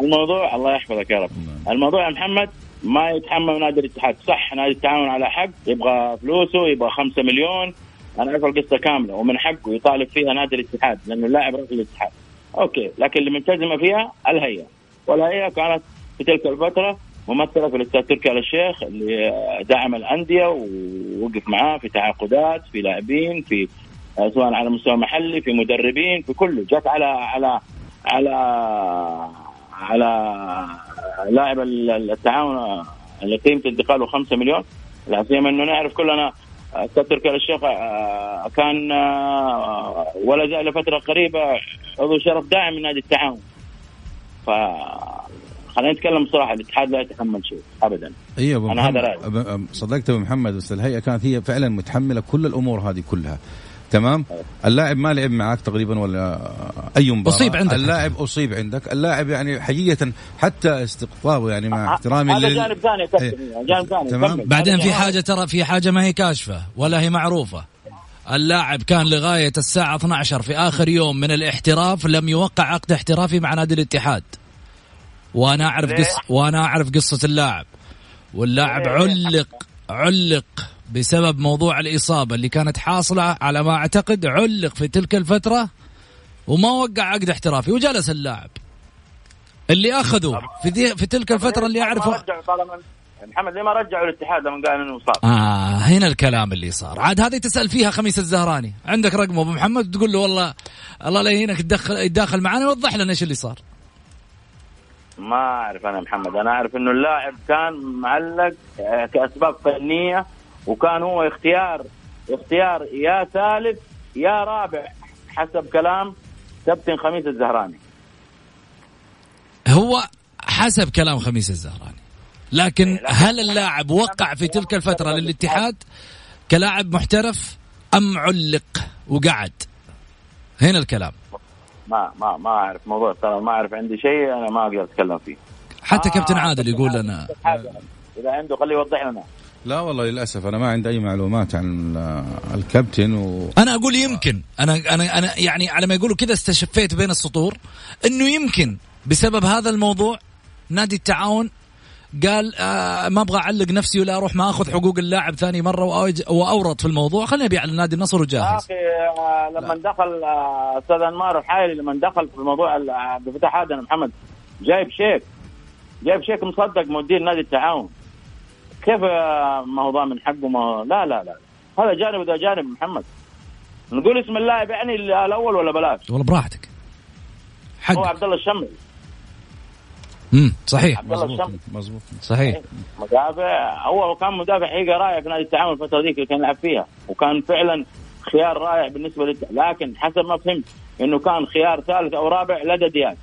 الموضوع الله يحفظك يا رب. نعم. الموضوع يا محمد ما يتحمل نادي الاتحاد. صح نادي التعاون على حق يبغى فلوسه يبغى خمسة مليون. أنا اعرف القصة كاملة ومن حقه يطالب فيها نادي الاتحاد لأنه اللاعب راح الاتحاد. أوكي لكن اللي ملتزمة فيها الهيئة. والهيئة كانت في تلك الفترة ممثلة في الاستاذ تركي آل الشيخ اللي دعم الأندية ووقف معاه في تعاقدات في لاعبين في آه، سواء على مستوى محلي في مدربين في كله. جت على على على على لاعب ال- التعاون اللي قيمه انتقاله 5 مليون. لا سيما إنه نعرف كلنا أستاذ تركي آل الشيخ آه، كان آه، ولا زال لفترة قريبة عضو شرف داعم من نادي التعاون. ف خلينا نتكلم بصراحة الاتحاد لا يتحمل شيء ابدا اي أبو أنا هذا أب- صدقت أبو محمد بس الهيئة كانت هي فعلا متحملة كل الأمور هذه كلها تمام اللاعب ما لعب معاك تقريبا ولا أي مباراة أصيب عندك. اللاعب أصيب عندك اللاعب يعني حقيقه حتى استقطابه يعني مع احترامي هذا لل- جانب ثاني إيه. جانب ثاني تمام. كمل. بعدين في. حاجة ترى في حاجة ما هي كاشفة ولا هي معروفة اللاعب كان لغاية الساعة 12 في آخر يوم من الاحتراف لم يوقع عقد احترافي مع نادي الاتحاد وأنا أعرف ليه؟ قص وأنا أعرف قصة اللاعب. واللاعب؟ علق علق بسبب موضوع الإصابة اللي كانت حاصلة على ما أعتقد علق في تلك الفترة وما وقع عقد احترافي وجلس اللاعب. اللي اخذه في ذي في تلك الفترة اللي أعرفه محمد ليه ما رجعوا الاتحاد لما قال إنه مصاب آه هنا الكلام اللي صار. عاد هذه تسأل فيها خميس الزهراني. عندك رقمه أبو محمد تقول له والله الله لا يهينك تدخل يتداخل معنا يوضح لنا إيش اللي صار. ما أعرف أنا محمد. أنا أعرف إنه اللاعب كان معلق آه، كأسباب فنية وكان هو اختيار اختيار يا ثالث يا رابع حسب كلام كابتن خميس الزهراني. هو حسب كلام خميس الزهراني. لكن هل اللاعب وقع في تلك الفترة للاتحاد كلاعب محترف أم علق وقعد؟ هنا الكلام. ما ما ما أعرف موضوع ترى ما أعرف عندي شيء أنا ما أقدر أتكلم فيه. حتى آه، كابتن عادل يقول لنا. إذا عنده خليه يوضح لنا. لا والله للأسف أنا ما عندي أي معلومات عن ال- الكابتن و أنا أقول يمكن أنا أنا أنا يعني على ما يقولوا كذا استشفيت بين السطور إنه يمكن بسبب هذا الموضوع نادي التعاون قال آه ما أبغى أعلق نفسي ولا أروح ما اخذ حقوق اللاعب ثاني مرة وأورط في الموضوع. خليني ابيع لنادي النصر يا وجاهز أخي آه، لما دخل آه، أستاذ أنمار الحايلي لما دخل في الموضوع ال- عبد الفتاح عادل محمد جايب شيك جايب شيك مصدق مدير نادي التعاون. كيف آه، ما هو ضامن حقه؟ ما هو لا لا لا. هذا جانب وده جانب محمد. نقول اسم اللاعب يعني الأول ولا بلاش؟ والله براحتك. هو حق عبد الله الشمري. امم صحيح. عبد الله مظبوط صحيح. مدافع هو كان مدافع حقيقة رائع في نادي التعاون الفترة ذيك اللي كان يلعب فيها. وكان فعلا خيار رائع بالنسبة للت... لكن حسب ما فهمت إنه كان خيار ثالث أو رابع لدى دياب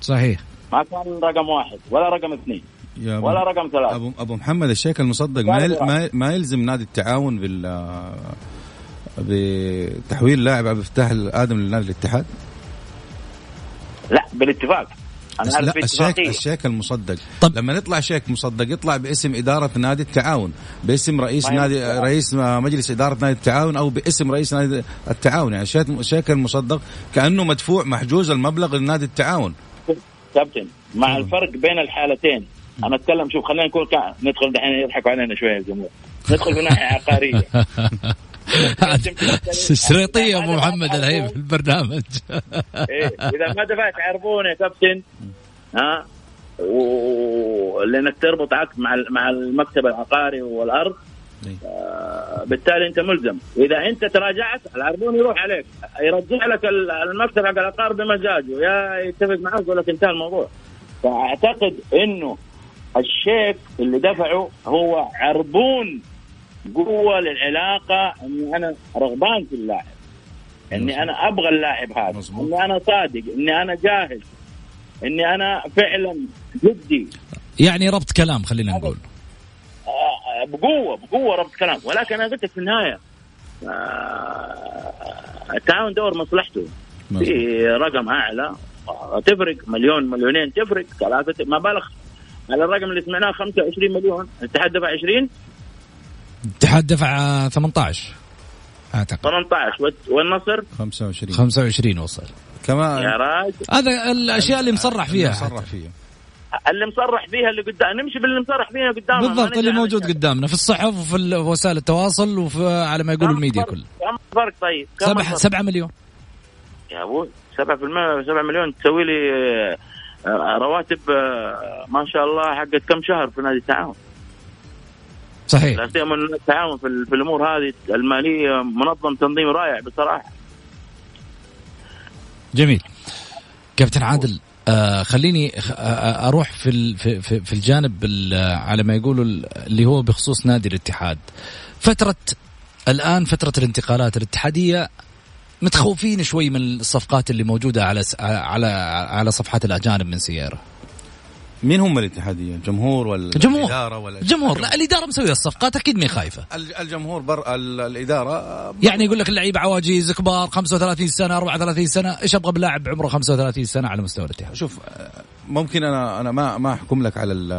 صحيح. ما كان رقم واحد ولا رقم اثنين يا أبو- ولا رقم ثلاثة. أبو أبو محمد الشيك المصدق ما يل- ما ما يلزم نادي التعاون بال بتحويل لاعب عبد الفتاح الآدم لنادي الاتحاد؟ لا بالاتفاق. أنا لا الشيك الشيك المصدق. طب لما يطلع شيك مصدق يطلع باسم إدارة نادي التعاون. باسم رئيس طيب. نادي رئيس مجلس إدارة نادي التعاون أو باسم رئيس نادي التعاون. يعني الشيك المصدق كأنه مدفوع محجوز المبلغ لنادي التعاون. كابتن مع الفرق بين الحالتين. أنا أتكلم شوف خلينا نكون ندخل دحين يضحكوا علينا شوية الجمهور ندخل في ناحية عقارية. شريطيه أبو محمد الهيب في البرنامج. إيه إذا ما دفعت عربون يا كابتن ها؟ ولانك تربط عقد مع مع المكتب العقاري والأرض إيه. آه بالتالي أنت ملزم. اذا أنت تراجعت العربون يروح عليك يرجع لك المكتب حق العقار بمزاجه. يا يتفق معك يقول لك انتهى الموضوع. فأعتقد إنه الشيك اللي دفعه هو عربون قوة للعلاقة إني أنا رغبان في اللاعب. إني أنا أبغى اللاعب هذا. إني أنا صادق. إني أنا جاهز. إني أنا فعلا جدي. يعني ربط كلام خلينا نقول. آه، بقوة بقوة ربط كلام. ولكن أنا قلت في النهاية آه، التعاون دور مصلحته. في رقم أعلى تفرق مليون مليونين تفرق ثلاثة ما بالغ على الرقم اللي سمعناه 25 مليون. الاتحاد دفع 20 الاتحاد دفع 18 أعتقد. 18 والنصر. 25 25 وصل. كمان يا راجل. هذا الأشياء اللي مصرح فيها مصرح فيها. اللي مصرح فيها اللي قدام. نمشي باللي مصرح فيها قدامنا. بالضبط اللي موجود قدامنا في الصحف وفي وسائل التواصل وفي على ما يقولوا الميديا كله. كم فرق طيب؟ 7 7 مليون. يا أبوي 7% 7 مليون. تسوي لي آه، رواتب آه، ما شاء الله حقت كم شهر في نادي التعاون؟ صحيح. لا سيما التعاون في, في الأمور هذه المالية منظم تنظيم رائع بصراحة. جميل. كابتن عادل آه خليني آه أروح في في في الجانب على ما يقولوا اللي هو بخصوص نادي الاتحاد. فترة الآن فترة الانتقالات الاتحادية متخوفين شوي من الصفقات اللي موجودة على على على صفحات الأجانب من سيارة. مين هم الاتحادية؟ الجمهور ولا الجمهور الإدارة ولا الجمهور لا الإدارة مسوية الصفقات أكيد مين خايفة. الجمهور بر الإدارة يعني يقول لك اللعيبة عواجيز كبار 35 سنة 34 سنة إيش أبغى بلاعب عمره 35 سنة على مستوى الاتحاد؟ شوف ممكن أنا أنا ما ما أحكم لك على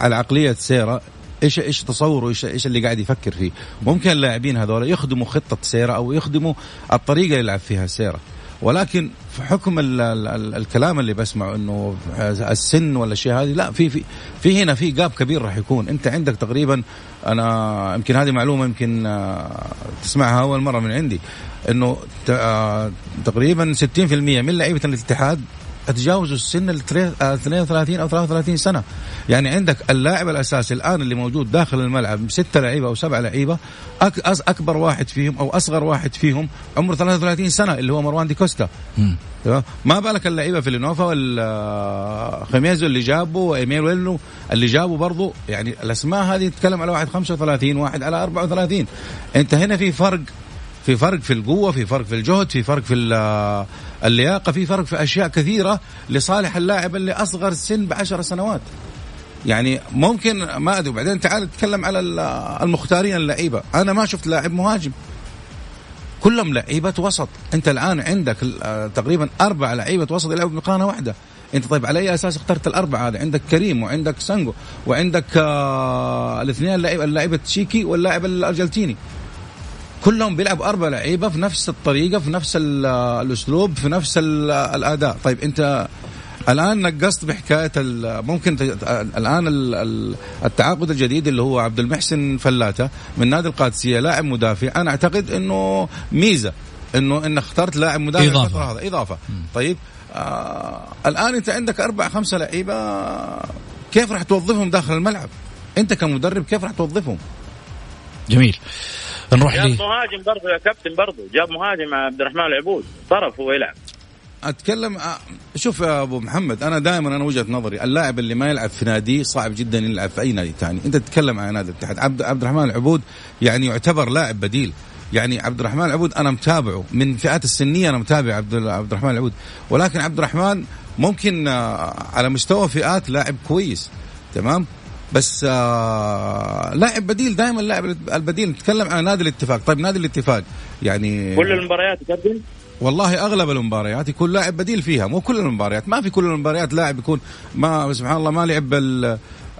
على عقلية سيرة. إيش إيش تصوره؟ إيش إيش اللي قاعد يفكر فيه؟ ممكن اللاعبين هذول يخدموا خطة سيرة أو يخدموا الطريقة اللي يلعب فيها سيرة. ولكن في حكم ال ال ال الكلام اللي بسمعه إنه السن ولا الشيء هذه لا في في في هنا في جاب كبير راح يكون. أنت عندك تقريبا أنا يمكن هذه معلومة يمكن آه، تسمعها أول مرة من عندي إنه آه، تقريبا 60% من لعيبة الاتحاد تجاوزوا السن ال 32 أو 33 سنة. يعني عندك اللاعب الأساسي الآن اللي موجود داخل الملعب ستة لعيبة أو سبعة لعيبة أكبر واحد فيهم أو أصغر واحد فيهم عمره 33 سنة اللي هو مروان دي كوستا. تمام؟ ما بالك اللعيبة في لينوفا والخميزو اللي جابه وإيميل ويلو اللي جابه برضه يعني الأسماء هذه تتكلم على واحد 35 واحد على 34 أنت هنا في فرق في فرق في القوة في فرق في الجهد في فرق في اللياقة في فرق في أشياء كثيرة لصالح اللاعب اللي أصغر سن بعشر سنوات. يعني ممكن ما أدري وبعدين تعال تتكلم على المختارين اللعيبة. أنا ما شفت لاعب مهاجم. كلهم لعيبة وسط. أنت الآن عندك تقريبا أربع لعيبة وسط يلعبوا بمقارنة واحدة. أنت طيب على أي أساس اخترت الأربعة هذه؟ عندك كريم وعندك سانجو وعندك آه الاثنين اللاعب اللاعب تشيكي واللاعب الأرجنتيني. كلهم بيلعبوا أربع لعيبة في نفس الطريقة في نفس الأسلوب في نفس الأداء. طيب أنت الآن نقصت بحكاية ممكن الآن التعاقد الجديد اللي هو عبد المحسن فلاته من نادي القادسية لاعب مدافع. أنا أعتقد إنه ميزة إنه انك اخترت لاعب مدافع إضافة. هذا إضافة. طيب آه الآن أنت عندك أربع خمسة لعيبة كيف راح توظفهم داخل الملعب؟ أنت كمدرب كيف راح توظفهم؟ جميل. نروح جاب لي. مهاجم برضه يا كابتن برضه جاب مهاجم مع عبد الرحمن العبود. طرف هو يلعب. أتكلم آه، شوف يا أبو محمد أنا دائما أنا وجهة نظري اللاعب اللي ما يلعب في نادي صعب جدا يلعب في أي نادي ثاني. أنت تتكلم عن نادي الاتحاد. عبد, عبد الرحمن العبود يعني يعتبر لاعب بديل. يعني عبد الرحمن العبود أنا متابعه. من فئات السنية أنا متابع عبد عبد الرحمن العبود. ولكن عبد الرحمن ممكن آه، على مستوى فئات لاعب كويس. تمام؟ بس آه لاعب بديل دائما اللاعب البديل. نتكلم عن نادي الاتفاق. طيب نادي الاتفاق يعني كل المباريات كابتن والله أغلب المباريات يكون لاعب بديل فيها. مو كل المباريات ما في كل المباريات لاعب يكون ما سبحان الله ما لعب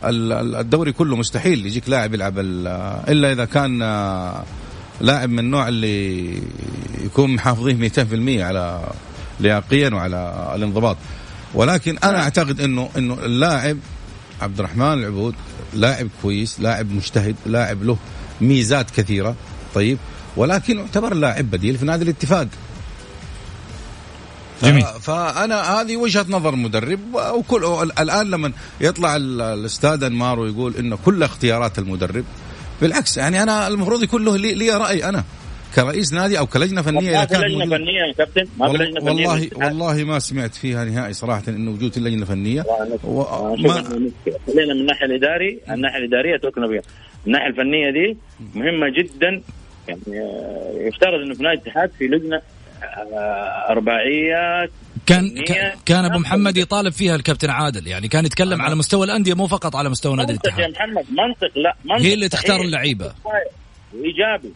الدوري كله مستحيل يجيك لاعب يلعب إلا إذا كان لاعب من النوع اللي يكون محافظين 200% على لياقيا وعلى الانضباط. ولكن أنا أعتقد إنه إنه اللاعب عبد الرحمن العبود لاعب كويس لاعب مجتهد لاعب له ميزات كثيرة طيب ولكن يعتبر لاعب بديل في نادي الاتفاق. جميل. فأنا هذه وجهة نظر مدرب وكل الآن لما يطلع الأستاذ أنمار ويقول انه كل اختيارات المدرب بالعكس يعني أنا المفروض يكون له لي, لي رأي أنا. كرئيس نادي أو كلجنة فنية ما في لجنه فنية يا كابتن. ما في لجنه فنية والله والله ما سمعت فيها نهائي صراحة انه وجود اللجنه الفنيه و... ما... خلينا من الناحية الإداري الناحية الإدارية توكلنا بها الناحية الفنية دي مهمة جدا. يعني يفترض إنه في نادي الاتحاد في لجنة آه، ارباعيه كان كان أبو محمد يطالب فيها الكابتن عادل. يعني كان يتكلم على مستوى الأندية مو فقط على مستوى نادي الاتحاد يا محمد منطق لا منطق. هي اللي تختار اللعيبة. إيجابي.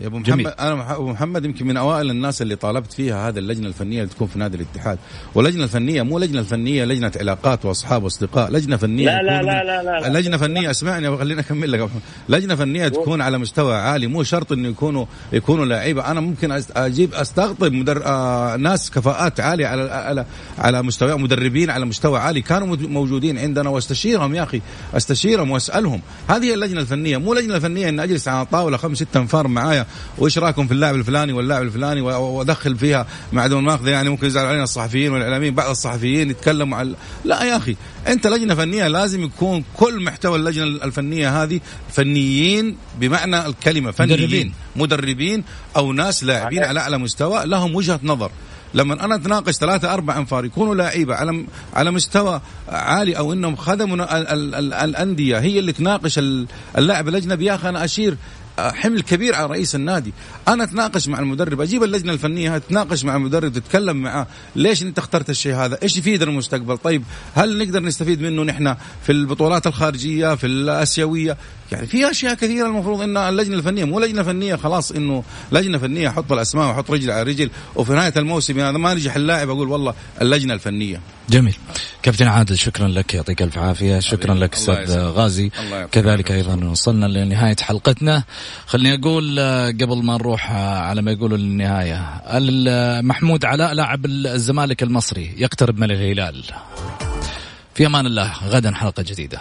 يا أبو محمد جميل. أنا أبو محمد يمكن من أوائل الناس اللي طالبت فيها هذه اللجنة الفنية اللي تكون في نادي الاتحاد. واللجنة الفنية مو لجنة الفنيه لجنة علاقات وأصحاب وأصدقاء لجنة فنية لا لا لا, لا, لا, لا. لجنة فنية اسمعني خليني أكمل لك لجنة فنية تكون على مستوى عالي مو شرط إنه يكونوا يكونوا لعيبة. أنا ممكن أجيب استقطب مدر... آه ناس كفاءات عالية على على على مستوى مدربين على مستوى عالي كانوا موجودين عندنا وأستشيرهم يا أخي أستشيرهم وأسألهم. هذه اللجنة الفنية مو لجنة فنية ان أجلس على طاولة خمس ست انفار معايا وإيش رأيكم في اللاعب الفلاني واللاعب الفلاني وأدخل فيها مع دون ماخذه يعني ممكن يزعل علينا الصحفيين والإعلاميين بعض الصحفيين يتكلموا عن لا يا أخي أنت لجنة فنية لازم يكون كل محتوى اللجنة الفنية هذه فنيين بمعنى الكلمة فنيين مدربين, مدربين أو ناس لاعبين على أعلى مستوى لهم وجهة نظر. لما أنا أتناقش ثلاثة أربع أنفار يكونوا لعيبة على على مستوى عالي أو إنهم خدموا الأندية هي اللي تناقش اللاعب الأجنبي يا أخي أنا أشير حمل كبير على رئيس النادي. أنا أتناقش مع المدرب أجيب اللجنة الفنية تتناقش مع المدرب تتكلم معاه. ليش أنت اخترت الشيء هذا؟ إيش يفيد المستقبل؟ طيب هل نقدر نستفيد منه نحن في البطولات الخارجية في الأسيوية؟ يعني في أشياء كثيرة المفروض إن اللجنة الفنية مو لجنة فنية خلاص إنه لجنة فنية أحط الأسماء واحط رجل على رجل. وفي نهاية الموسم هذا ما نجح اللاعب أقول والله اللجنة الفنية. جميل. كابتن عادل شكرا لك يعطيك ألف عافية. شكرا لك أستاذ غازي. كذلك أيضا وصلنا لنهاية حلقتنا. خليني أقول آه، قبل ما نروح آه، على ما يقولوا للنهاية محمود علاء لاعب الزمالك المصري يقترب من الهلال. في أمان الله. غدا حلقة جديدة.